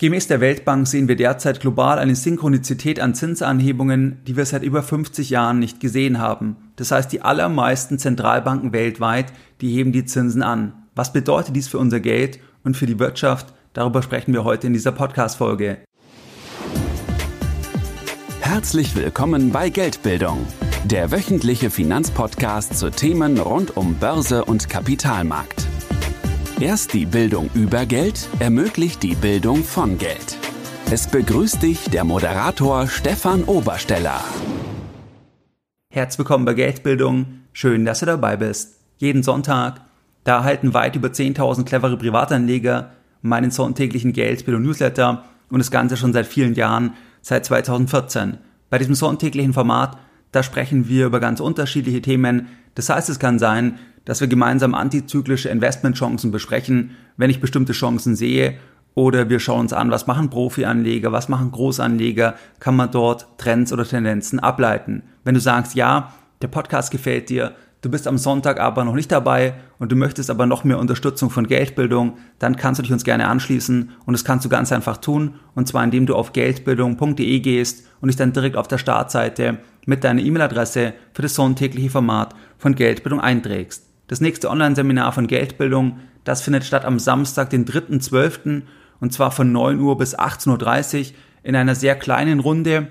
Gemäß der Weltbank sehen wir derzeit global eine Synchronizität an Zinsanhebungen, die wir seit über 50 Jahren nicht gesehen haben. Das heißt, die allermeisten Zentralbanken weltweit, die heben die Zinsen an. Was bedeutet dies für unser Geld und für die Wirtschaft? Darüber sprechen wir heute in dieser Podcast-Folge. Herzlich willkommen bei Geldbildung, der wöchentliche Finanzpodcast zu Themen rund um Börse und Kapitalmarkt. Erst die Bildung über Geld ermöglicht die Bildung von Geld. Es begrüßt dich der Moderator Stefan Obersteller. Herzlich willkommen bei Geldbildung. Schön, dass du dabei bist. Jeden Sonntag, da erhalten weit über 10.000 clevere Privatanleger meinen sonntäglichen Geldbildung Newsletter und das Ganze schon seit vielen Jahren, seit 2014. Bei diesem sonntäglichen Format, da sprechen wir über ganz unterschiedliche Themen. Das heißt, es kann sein, dass wir gemeinsam antizyklische Investmentchancen besprechen, wenn ich bestimmte Chancen sehe. Oder wir schauen uns an, was machen Profianleger, was machen Großanleger, kann man dort Trends oder Tendenzen ableiten. Wenn du sagst, ja, der Podcast gefällt dir, du bist am Sonntag aber noch nicht dabei und du möchtest aber noch mehr Unterstützung von Geldbildung, dann kannst du dich uns gerne anschließen und das kannst du ganz einfach tun und zwar indem du auf geldbildung.de gehst und dich dann direkt auf der Startseite mit deiner E-Mail-Adresse für das sonntägliche Format von Geldbildung einträgst. Das nächste Online-Seminar von Geldbildung, das findet statt am Samstag, den 3.12. und zwar von 9 Uhr bis 18.30 Uhr in einer sehr kleinen Runde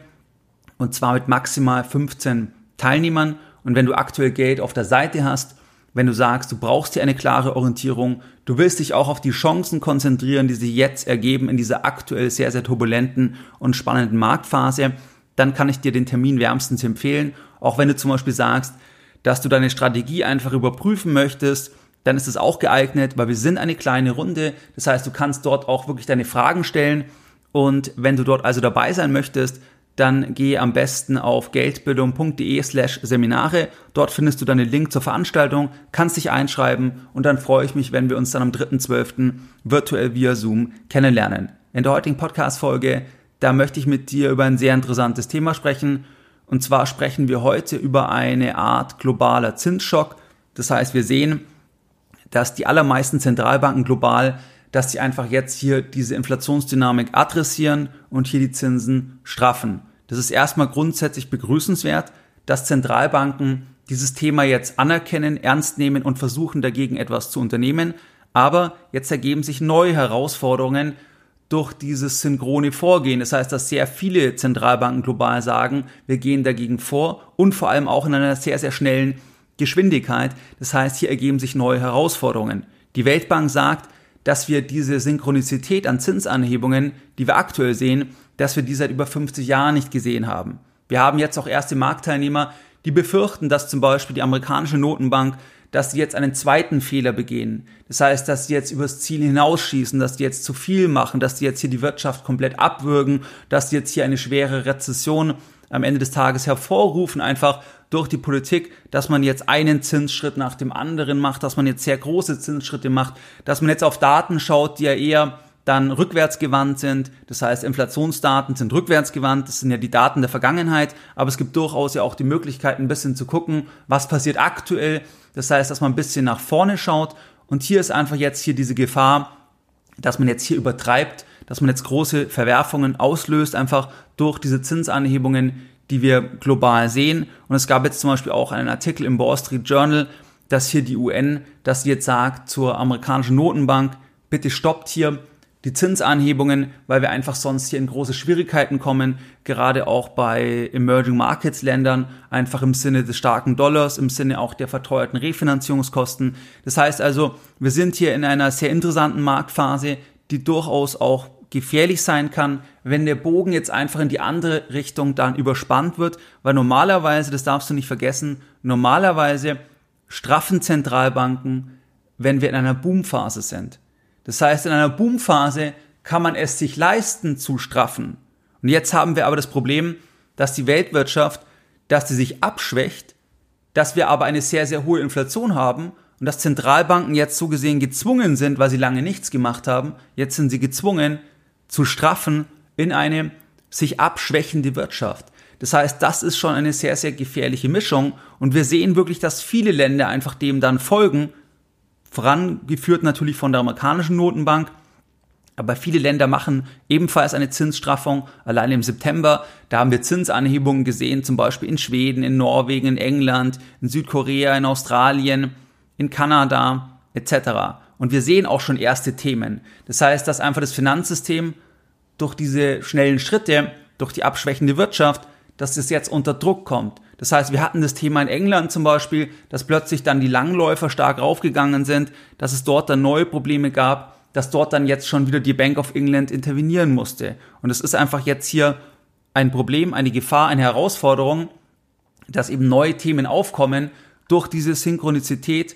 und zwar mit maximal 15 Teilnehmern. Und wenn du aktuell Geld auf der Seite hast, wenn du sagst, du brauchst hier eine klare Orientierung, du willst dich auch auf die Chancen konzentrieren, die sich jetzt ergeben in dieser aktuell sehr, sehr turbulenten und spannenden Marktphase, dann kann ich dir den Termin wärmstens empfehlen. Auch wenn du zum Beispiel sagst, dass du deine Strategie einfach überprüfen möchtest, dann ist es auch geeignet, weil wir sind eine kleine Runde. Das heißt, du kannst dort auch wirklich deine Fragen stellen. Und wenn du dort also dabei sein möchtest, dann gehe am besten auf geldbildung.de slash Seminare. Dort findest du dann den Link zur Veranstaltung, kannst dich einschreiben und dann freue ich mich, wenn wir uns dann am 3.12. virtuell via Zoom kennenlernen. In der heutigen Podcast-Folge, da möchte ich mit dir über ein sehr interessantes Thema sprechen und zwar sprechen wir heute über eine Art globaler Zinsschock. Das heißt, wir sehen, dass die allermeisten Zentralbanken global, dass sie einfach jetzt hier diese Inflationsdynamik adressieren und hier die Zinsen straffen. Das ist erstmal grundsätzlich begrüßenswert, dass Zentralbanken dieses Thema jetzt anerkennen, ernst nehmen und versuchen dagegen etwas zu unternehmen. Aber jetzt ergeben sich neue Herausforderungen, durch dieses synchrone Vorgehen. Das heißt, dass sehr viele Zentralbanken global sagen, wir gehen dagegen vor und vor allem auch in einer sehr, sehr schnellen Geschwindigkeit. Das heißt, hier ergeben sich neue Herausforderungen. Die Weltbank sagt, dass wir diese Synchronizität an Zinsanhebungen, die wir aktuell sehen, dass wir die seit über 50 Jahren nicht gesehen haben. Wir haben jetzt auch erste Marktteilnehmer, die befürchten, dass zum Beispiel die amerikanische Notenbank dass sie jetzt einen zweiten Fehler begehen. Das heißt, dass sie jetzt übers Ziel hinausschießen, dass sie jetzt zu viel machen, dass sie jetzt hier die Wirtschaft komplett abwürgen, dass sie jetzt hier eine schwere Rezession am Ende des Tages hervorrufen, einfach durch die Politik, dass man jetzt einen Zinsschritt nach dem anderen macht, dass man jetzt sehr große Zinsschritte macht, dass man jetzt auf Daten schaut, die ja eher dann rückwärtsgewandt sind. Das heißt, Inflationsdaten sind rückwärtsgewandt. Das sind ja die Daten der Vergangenheit. Aber es gibt durchaus ja auch die Möglichkeit, ein bisschen zu gucken, was passiert aktuell. Das heißt, dass man ein bisschen nach vorne schaut. Und hier ist einfach jetzt hier diese Gefahr, dass man jetzt hier übertreibt, dass man jetzt große Verwerfungen auslöst, einfach durch diese Zinsanhebungen, die wir global sehen. Und es gab jetzt zum Beispiel auch einen Artikel im Wall Street Journal, dass hier die UN, dass sie jetzt sagt zur amerikanischen Notenbank, bitte stoppt hier, die Zinsanhebungen, weil wir einfach sonst hier in große Schwierigkeiten kommen, gerade auch bei Emerging Markets Ländern, einfach im Sinne des starken Dollars, im Sinne auch der verteuerten Refinanzierungskosten. Das heißt also, wir sind hier in einer sehr interessanten Marktphase, die durchaus auch gefährlich sein kann, wenn der Bogen jetzt einfach in die andere Richtung dann überspannt wird, weil normalerweise, das darfst du nicht vergessen, normalerweise straffen Zentralbanken, wenn wir in einer Boomphase sind. Das heißt, in einer Boomphase kann man es sich leisten zu straffen. Und jetzt haben wir aber das Problem, dass die Weltwirtschaft, dass sie sich abschwächt, dass wir aber eine sehr, sehr hohe Inflation haben und dass Zentralbanken jetzt so gesehen gezwungen sind, weil sie lange nichts gemacht haben, jetzt sind sie gezwungen zu straffen in eine sich abschwächende Wirtschaft. Das heißt, das ist schon eine sehr, sehr gefährliche Mischung und wir sehen wirklich, dass viele Länder einfach dem dann folgen vorangeführt natürlich von der amerikanischen Notenbank, Aber viele Länder machen ebenfalls eine Zinsstraffung. Allein im September, da haben wir Zinsanhebungen gesehen, zum Beispiel in Schweden, in Norwegen, in England, in Südkorea, in Australien, in Kanada etc. Und wir sehen auch schon erste Themen. Das heißt, dass einfach das Finanzsystem durch diese schnellen Schritte, durch die abschwächende Wirtschaft, dass es jetzt unter Druck kommt. Das heißt, wir hatten das Thema in England zum Beispiel, dass plötzlich dann die Langläufer stark raufgegangen sind, dass es dort dann neue Probleme gab dass dort dann jetzt schon wieder die Bank of England intervenieren musste. Und es ist einfach jetzt hier ein Problem, eine Gefahr, eine Herausforderung, dass eben neue Themen aufkommen durch diese Synchronizität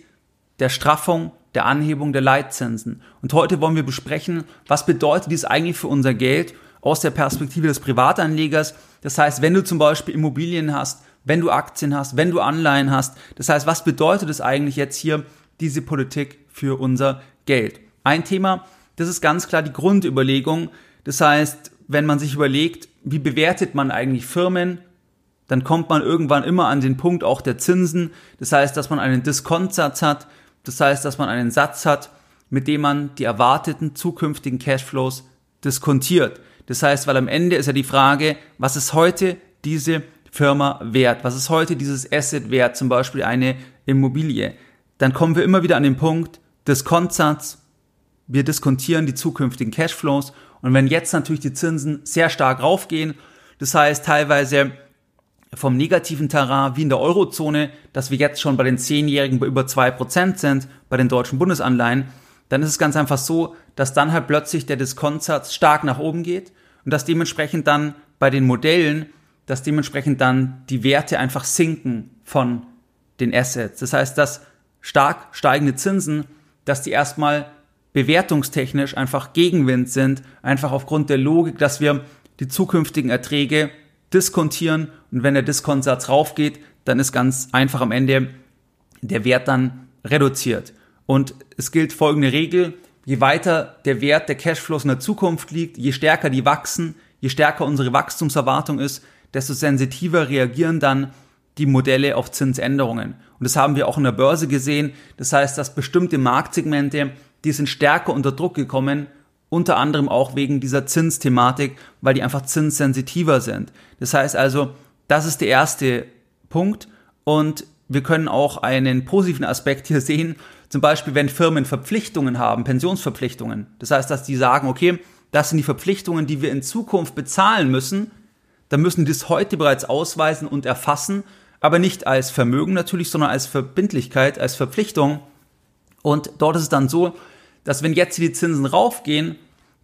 der Straffung, der Anhebung der Leitzinsen. Und heute wollen wir besprechen, was bedeutet dies eigentlich für unser Geld aus der Perspektive des Privatanlegers. Das heißt, wenn du zum Beispiel Immobilien hast, wenn du Aktien hast, wenn du Anleihen hast. Das heißt, was bedeutet es eigentlich jetzt hier, diese Politik für unser Geld? Ein Thema, das ist ganz klar die Grundüberlegung. Das heißt, wenn man sich überlegt, wie bewertet man eigentlich Firmen, dann kommt man irgendwann immer an den Punkt auch der Zinsen. Das heißt, dass man einen Diskontsatz hat. Das heißt, dass man einen Satz hat, mit dem man die erwarteten zukünftigen Cashflows diskontiert. Das heißt, weil am Ende ist ja die Frage, was ist heute diese Firma wert? Was ist heute dieses Asset wert? Zum Beispiel eine Immobilie. Dann kommen wir immer wieder an den Punkt Diskontsatz wir diskontieren die zukünftigen Cashflows und wenn jetzt natürlich die Zinsen sehr stark raufgehen, das heißt teilweise vom negativen Terrain wie in der Eurozone, dass wir jetzt schon bei den Zehnjährigen bei über zwei Prozent sind, bei den deutschen Bundesanleihen, dann ist es ganz einfach so, dass dann halt plötzlich der Diskontsatz stark nach oben geht und dass dementsprechend dann bei den Modellen, dass dementsprechend dann die Werte einfach sinken von den Assets. Das heißt, dass stark steigende Zinsen, dass die erstmal bewertungstechnisch einfach Gegenwind sind, einfach aufgrund der Logik, dass wir die zukünftigen Erträge diskontieren und wenn der Diskontsatz raufgeht, dann ist ganz einfach am Ende der Wert dann reduziert. Und es gilt folgende Regel, je weiter der Wert der Cashflows in der Zukunft liegt, je stärker die wachsen, je stärker unsere Wachstumserwartung ist, desto sensitiver reagieren dann die Modelle auf Zinsänderungen. Und das haben wir auch in der Börse gesehen. Das heißt, dass bestimmte Marktsegmente die sind stärker unter Druck gekommen, unter anderem auch wegen dieser Zinsthematik, weil die einfach zinssensitiver sind. Das heißt also, das ist der erste Punkt und wir können auch einen positiven Aspekt hier sehen, zum Beispiel wenn Firmen Verpflichtungen haben, Pensionsverpflichtungen. Das heißt, dass die sagen, okay, das sind die Verpflichtungen, die wir in Zukunft bezahlen müssen, dann müssen die das heute bereits ausweisen und erfassen, aber nicht als Vermögen natürlich, sondern als Verbindlichkeit, als Verpflichtung. Und dort ist es dann so, dass wenn jetzt die Zinsen raufgehen,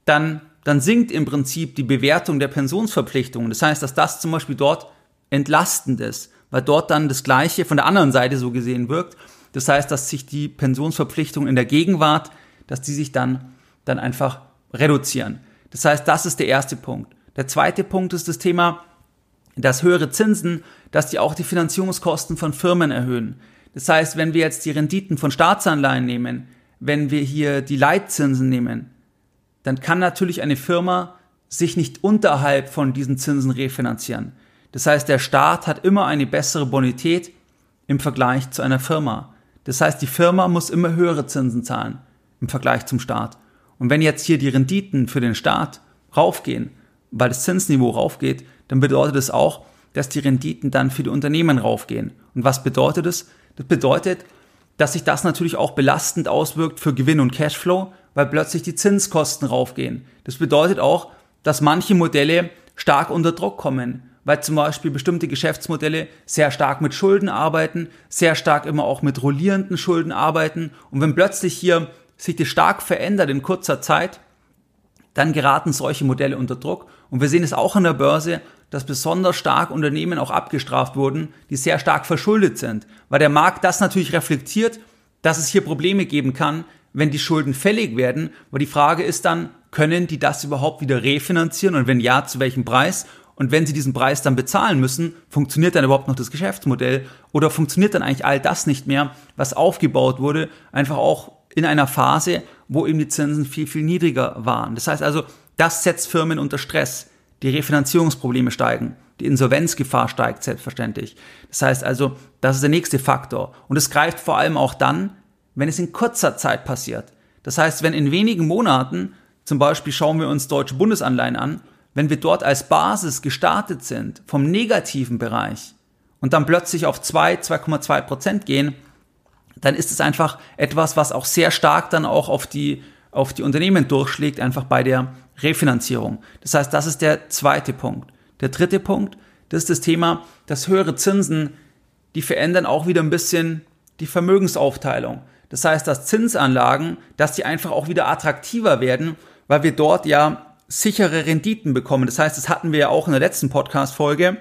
dann, dann sinkt im Prinzip die Bewertung der Pensionsverpflichtungen. Das heißt, dass das zum Beispiel dort entlastend ist, weil dort dann das Gleiche von der anderen Seite so gesehen wirkt. Das heißt, dass sich die Pensionsverpflichtungen in der Gegenwart, dass die sich dann, dann einfach reduzieren. Das heißt, das ist der erste Punkt. Der zweite Punkt ist das Thema, dass höhere Zinsen, dass die auch die Finanzierungskosten von Firmen erhöhen. Das heißt, wenn wir jetzt die Renditen von Staatsanleihen nehmen, wenn wir hier die Leitzinsen nehmen, dann kann natürlich eine Firma sich nicht unterhalb von diesen Zinsen refinanzieren. Das heißt, der Staat hat immer eine bessere Bonität im Vergleich zu einer Firma. Das heißt, die Firma muss immer höhere Zinsen zahlen im Vergleich zum Staat. Und wenn jetzt hier die Renditen für den Staat raufgehen, weil das Zinsniveau raufgeht, dann bedeutet es das auch, dass die Renditen dann für die Unternehmen raufgehen. Und was bedeutet das? Das bedeutet, dass sich das natürlich auch belastend auswirkt für Gewinn und Cashflow, weil plötzlich die Zinskosten raufgehen. Das bedeutet auch, dass manche Modelle stark unter Druck kommen, weil zum Beispiel bestimmte Geschäftsmodelle sehr stark mit Schulden arbeiten, sehr stark immer auch mit rollierenden Schulden arbeiten. Und wenn plötzlich hier sich das stark verändert in kurzer Zeit, dann geraten solche Modelle unter Druck. Und wir sehen es auch an der Börse, dass besonders stark Unternehmen auch abgestraft wurden, die sehr stark verschuldet sind, weil der Markt das natürlich reflektiert, dass es hier Probleme geben kann, wenn die Schulden fällig werden, weil die Frage ist dann, können die das überhaupt wieder refinanzieren und wenn ja, zu welchem Preis? Und wenn sie diesen Preis dann bezahlen müssen, funktioniert dann überhaupt noch das Geschäftsmodell oder funktioniert dann eigentlich all das nicht mehr, was aufgebaut wurde, einfach auch in einer Phase, wo eben die Zinsen viel, viel niedriger waren. Das heißt also, das setzt Firmen unter Stress die Refinanzierungsprobleme steigen, die Insolvenzgefahr steigt selbstverständlich. Das heißt also, das ist der nächste Faktor. Und es greift vor allem auch dann, wenn es in kurzer Zeit passiert. Das heißt, wenn in wenigen Monaten zum Beispiel schauen wir uns deutsche Bundesanleihen an, wenn wir dort als Basis gestartet sind vom negativen Bereich und dann plötzlich auf 2, 2,2 Prozent gehen, dann ist es einfach etwas, was auch sehr stark dann auch auf die, auf die Unternehmen durchschlägt, einfach bei der Refinanzierung. Das heißt, das ist der zweite Punkt. Der dritte Punkt, das ist das Thema, dass höhere Zinsen, die verändern auch wieder ein bisschen die Vermögensaufteilung. Das heißt, dass Zinsanlagen, dass die einfach auch wieder attraktiver werden, weil wir dort ja sichere Renditen bekommen. Das heißt, das hatten wir ja auch in der letzten Podcast-Folge,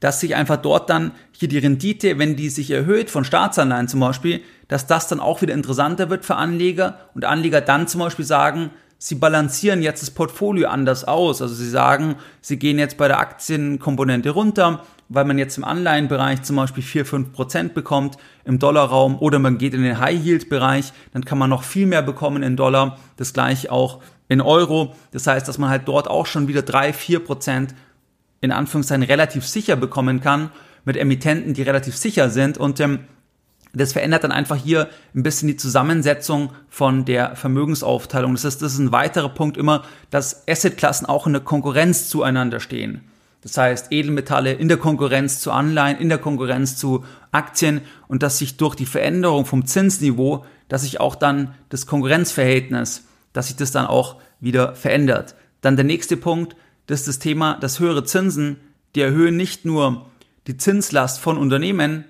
dass sich einfach dort dann hier die Rendite, wenn die sich erhöht von Staatsanleihen zum Beispiel, dass das dann auch wieder interessanter wird für Anleger und Anleger dann zum Beispiel sagen, sie balancieren jetzt das Portfolio anders aus. Also sie sagen, sie gehen jetzt bei der Aktienkomponente runter, weil man jetzt im Anleihenbereich zum Beispiel 4, 5 Prozent bekommt im Dollarraum oder man geht in den High-Yield-Bereich, dann kann man noch viel mehr bekommen in Dollar, das gleiche auch in Euro. Das heißt, dass man halt dort auch schon wieder 3, 4 Prozent in Anführungszeichen relativ sicher bekommen kann mit Emittenten, die relativ sicher sind und ähm, das verändert dann einfach hier ein bisschen die Zusammensetzung von der Vermögensaufteilung. Das ist, das ist ein weiterer Punkt immer, dass Assetklassen auch in der Konkurrenz zueinander stehen. Das heißt, Edelmetalle in der Konkurrenz zu Anleihen, in der Konkurrenz zu Aktien und dass sich durch die Veränderung vom Zinsniveau, dass sich auch dann das Konkurrenzverhältnis, dass sich das dann auch wieder verändert. Dann der nächste Punkt, das ist das Thema, dass höhere Zinsen, die erhöhen nicht nur die Zinslast von Unternehmen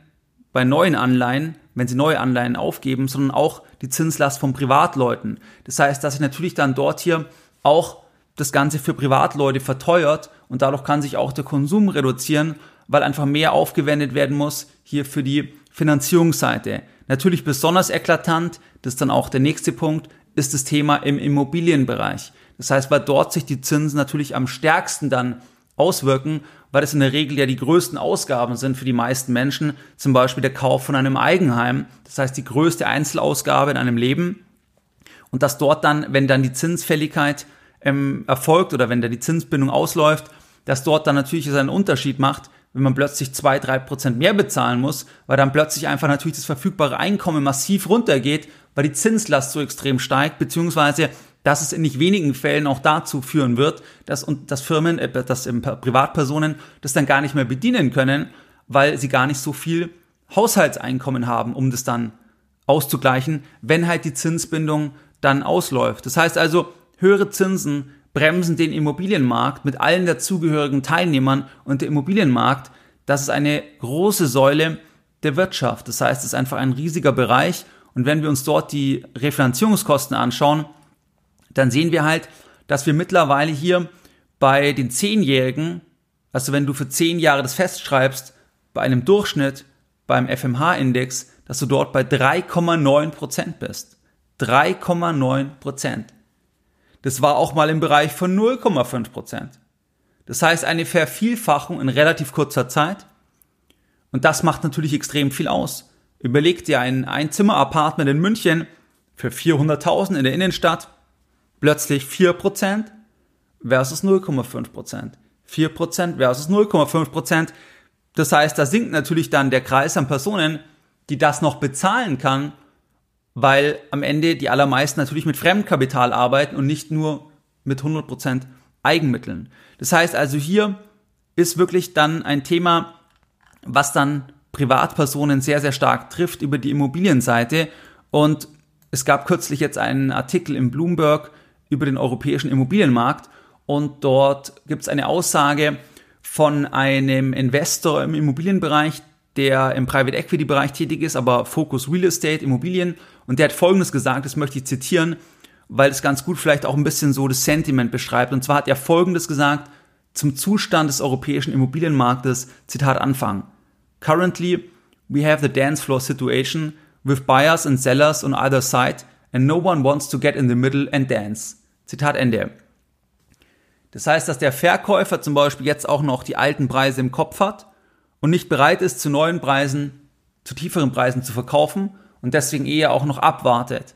bei neuen Anleihen, wenn sie neue Anleihen aufgeben, sondern auch die Zinslast von Privatleuten. Das heißt, dass sich natürlich dann dort hier auch das Ganze für Privatleute verteuert und dadurch kann sich auch der Konsum reduzieren, weil einfach mehr aufgewendet werden muss hier für die Finanzierungsseite. Natürlich besonders eklatant, das ist dann auch der nächste Punkt, ist das Thema im Immobilienbereich. Das heißt, weil dort sich die Zinsen natürlich am stärksten dann auswirken, weil das in der Regel ja die größten Ausgaben sind für die meisten Menschen, zum Beispiel der Kauf von einem Eigenheim, das heißt die größte Einzelausgabe in einem Leben. Und dass dort dann, wenn dann die Zinsfälligkeit ähm, erfolgt oder wenn da die Zinsbindung ausläuft, dass dort dann natürlich es einen Unterschied macht, wenn man plötzlich zwei, drei Prozent mehr bezahlen muss, weil dann plötzlich einfach natürlich das verfügbare Einkommen massiv runtergeht, weil die Zinslast so extrem steigt, beziehungsweise dass es in nicht wenigen Fällen auch dazu führen wird, dass, und, dass Firmen, äh, dass Privatpersonen das dann gar nicht mehr bedienen können, weil sie gar nicht so viel Haushaltseinkommen haben, um das dann auszugleichen, wenn halt die Zinsbindung dann ausläuft. Das heißt also, höhere Zinsen bremsen den Immobilienmarkt mit allen dazugehörigen Teilnehmern und der Immobilienmarkt, das ist eine große Säule der Wirtschaft. Das heißt, es ist einfach ein riesiger Bereich und wenn wir uns dort die Refinanzierungskosten anschauen, dann sehen wir halt, dass wir mittlerweile hier bei den Zehnjährigen, also wenn du für zehn Jahre das festschreibst, bei einem Durchschnitt beim FMH-Index, dass du dort bei 3,9 Prozent bist. 3,9 Prozent. Das war auch mal im Bereich von 0,5 Prozent. Das heißt eine Vervielfachung in relativ kurzer Zeit. Und das macht natürlich extrem viel aus. Überleg dir ein Einzimmer-Apartment in München für 400.000 in der Innenstadt plötzlich 4% versus 0,5%. 4% versus 0,5%. Das heißt, da sinkt natürlich dann der Kreis an Personen, die das noch bezahlen kann, weil am Ende die allermeisten natürlich mit Fremdkapital arbeiten und nicht nur mit 100% Eigenmitteln. Das heißt also hier ist wirklich dann ein Thema, was dann Privatpersonen sehr, sehr stark trifft über die Immobilienseite. Und es gab kürzlich jetzt einen Artikel im Bloomberg, über den europäischen Immobilienmarkt. Und dort gibt es eine Aussage von einem Investor im Immobilienbereich, der im Private Equity Bereich tätig ist, aber Focus Real Estate, Immobilien. Und der hat Folgendes gesagt, das möchte ich zitieren, weil es ganz gut vielleicht auch ein bisschen so das Sentiment beschreibt. Und zwar hat er Folgendes gesagt zum Zustand des europäischen Immobilienmarktes, Zitat Anfang. Currently, we have the dance floor situation with buyers and sellers on either side and no one wants to get in the middle and dance. Zitat Ende. Das heißt, dass der Verkäufer zum Beispiel jetzt auch noch die alten Preise im Kopf hat und nicht bereit ist, zu neuen Preisen, zu tieferen Preisen zu verkaufen und deswegen eher auch noch abwartet.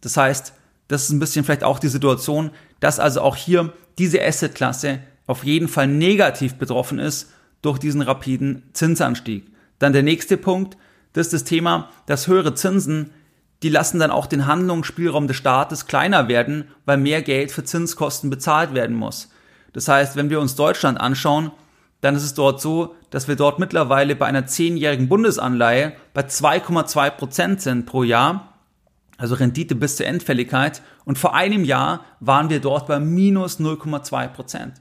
Das heißt, das ist ein bisschen vielleicht auch die Situation, dass also auch hier diese Assetklasse auf jeden Fall negativ betroffen ist durch diesen rapiden Zinsanstieg. Dann der nächste Punkt, das ist das Thema, dass höhere Zinsen die lassen dann auch den Handlungsspielraum des Staates kleiner werden, weil mehr Geld für Zinskosten bezahlt werden muss. Das heißt, wenn wir uns Deutschland anschauen, dann ist es dort so, dass wir dort mittlerweile bei einer zehnjährigen Bundesanleihe bei 2,2 Prozent sind pro Jahr, also Rendite bis zur Endfälligkeit. Und vor einem Jahr waren wir dort bei minus 0,2 Prozent.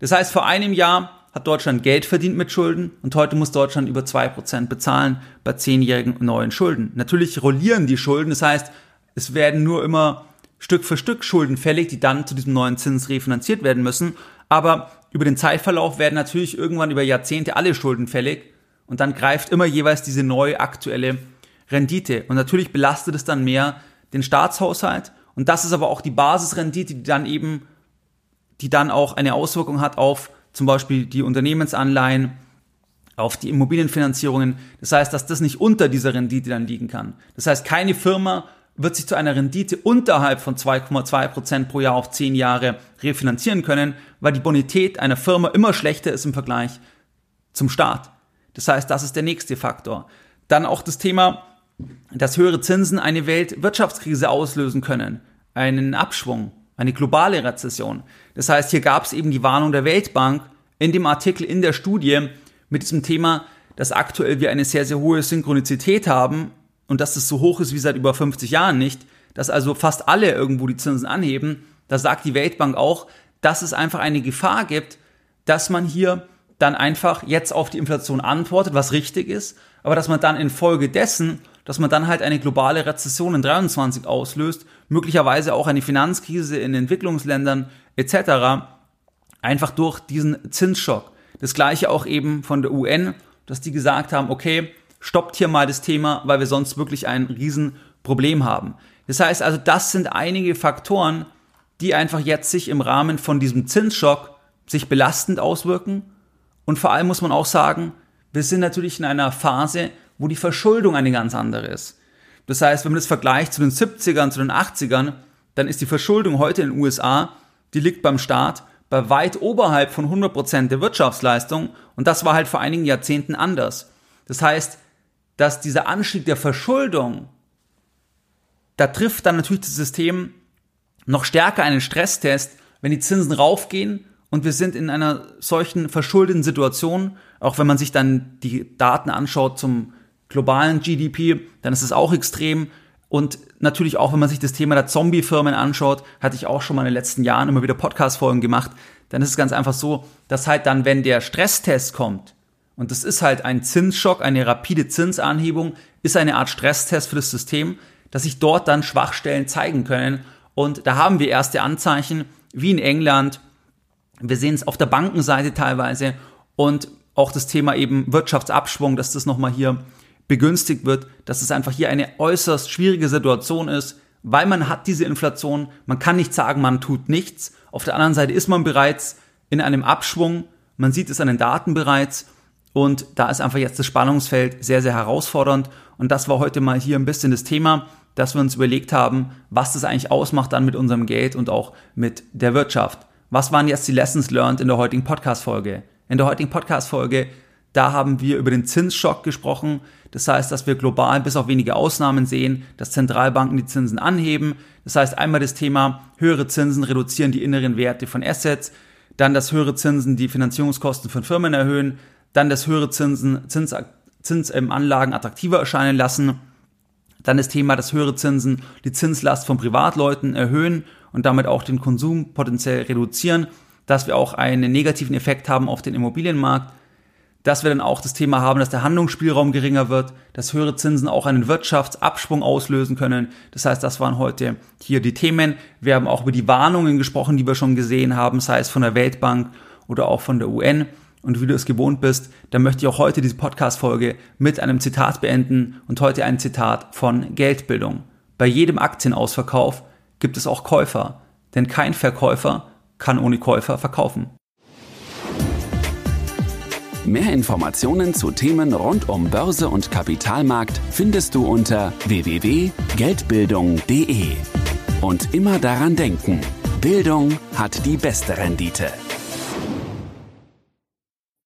Das heißt, vor einem Jahr hat Deutschland Geld verdient mit Schulden und heute muss Deutschland über 2% bezahlen bei zehnjährigen neuen Schulden. Natürlich rollieren die Schulden, das heißt, es werden nur immer Stück für Stück Schulden fällig, die dann zu diesem neuen Zins refinanziert werden müssen. Aber über den Zeitverlauf werden natürlich irgendwann über Jahrzehnte alle Schulden fällig und dann greift immer jeweils diese neue aktuelle Rendite. Und natürlich belastet es dann mehr den Staatshaushalt und das ist aber auch die Basisrendite, die dann eben, die dann auch eine Auswirkung hat auf zum Beispiel die Unternehmensanleihen, auf die Immobilienfinanzierungen. Das heißt, dass das nicht unter dieser Rendite dann liegen kann. Das heißt, keine Firma wird sich zu einer Rendite unterhalb von 2,2 Prozent pro Jahr auf 10 Jahre refinanzieren können, weil die Bonität einer Firma immer schlechter ist im Vergleich zum Staat. Das heißt, das ist der nächste Faktor. Dann auch das Thema, dass höhere Zinsen eine Weltwirtschaftskrise auslösen können, einen Abschwung eine globale Rezession. Das heißt, hier gab es eben die Warnung der Weltbank in dem Artikel in der Studie mit diesem Thema, dass aktuell wir eine sehr, sehr hohe Synchronizität haben und dass es so hoch ist wie seit über 50 Jahren nicht, dass also fast alle irgendwo die Zinsen anheben. Da sagt die Weltbank auch, dass es einfach eine Gefahr gibt, dass man hier dann einfach jetzt auf die Inflation antwortet, was richtig ist, aber dass man dann infolgedessen dass man dann halt eine globale Rezession in 23 auslöst, möglicherweise auch eine Finanzkrise in Entwicklungsländern etc. Einfach durch diesen Zinsschock. Das gleiche auch eben von der UN, dass die gesagt haben, okay, stoppt hier mal das Thema, weil wir sonst wirklich ein Riesenproblem haben. Das heißt also, das sind einige Faktoren, die einfach jetzt sich im Rahmen von diesem Zinsschock sich belastend auswirken. Und vor allem muss man auch sagen, wir sind natürlich in einer Phase, wo die Verschuldung eine ganz andere ist. Das heißt, wenn man das vergleicht zu den 70ern, zu den 80ern, dann ist die Verschuldung heute in den USA, die liegt beim Staat bei weit oberhalb von 100 Prozent der Wirtschaftsleistung und das war halt vor einigen Jahrzehnten anders. Das heißt, dass dieser Anstieg der Verschuldung, da trifft dann natürlich das System noch stärker einen Stresstest, wenn die Zinsen raufgehen und wir sind in einer solchen verschuldeten Situation, auch wenn man sich dann die Daten anschaut zum globalen GDP, dann ist es auch extrem. Und natürlich auch, wenn man sich das Thema der Zombie-Firmen anschaut, hatte ich auch schon mal in den letzten Jahren immer wieder Podcast-Folgen gemacht, dann ist es ganz einfach so, dass halt dann, wenn der Stresstest kommt, und das ist halt ein Zinsschock, eine rapide Zinsanhebung, ist eine Art Stresstest für das System, dass sich dort dann Schwachstellen zeigen können. Und da haben wir erste Anzeichen, wie in England. Wir sehen es auf der Bankenseite teilweise und auch das Thema eben Wirtschaftsabschwung, dass das nochmal hier begünstigt wird, dass es einfach hier eine äußerst schwierige Situation ist, weil man hat diese Inflation, man kann nicht sagen, man tut nichts. Auf der anderen Seite ist man bereits in einem Abschwung, man sieht es an den Daten bereits und da ist einfach jetzt das Spannungsfeld sehr, sehr herausfordernd und das war heute mal hier ein bisschen das Thema, dass wir uns überlegt haben, was das eigentlich ausmacht dann mit unserem Geld und auch mit der Wirtschaft. Was waren jetzt die Lessons learned in der heutigen Podcast-Folge? In der heutigen Podcast-Folge da haben wir über den Zinsschock gesprochen. Das heißt, dass wir global bis auf wenige Ausnahmen sehen, dass Zentralbanken die Zinsen anheben. Das heißt, einmal das Thema höhere Zinsen reduzieren die inneren Werte von Assets, dann dass höhere Zinsen die Finanzierungskosten von Firmen erhöhen, dann dass höhere Zinsen Zins, Zinsanlagen attraktiver erscheinen lassen, dann das Thema, dass höhere Zinsen die Zinslast von Privatleuten erhöhen und damit auch den Konsum potenziell reduzieren, dass wir auch einen negativen Effekt haben auf den Immobilienmarkt dass wir dann auch das Thema haben, dass der Handlungsspielraum geringer wird, dass höhere Zinsen auch einen Wirtschaftsabsprung auslösen können. Das heißt, das waren heute hier die Themen. Wir haben auch über die Warnungen gesprochen, die wir schon gesehen haben, sei es von der Weltbank oder auch von der UN. Und wie du es gewohnt bist, dann möchte ich auch heute diese Podcast-Folge mit einem Zitat beenden und heute ein Zitat von Geldbildung. Bei jedem Aktienausverkauf gibt es auch Käufer, denn kein Verkäufer kann ohne Käufer verkaufen. Mehr Informationen zu Themen rund um Börse und Kapitalmarkt findest du unter www.geldbildung.de. Und immer daran denken, Bildung hat die beste Rendite.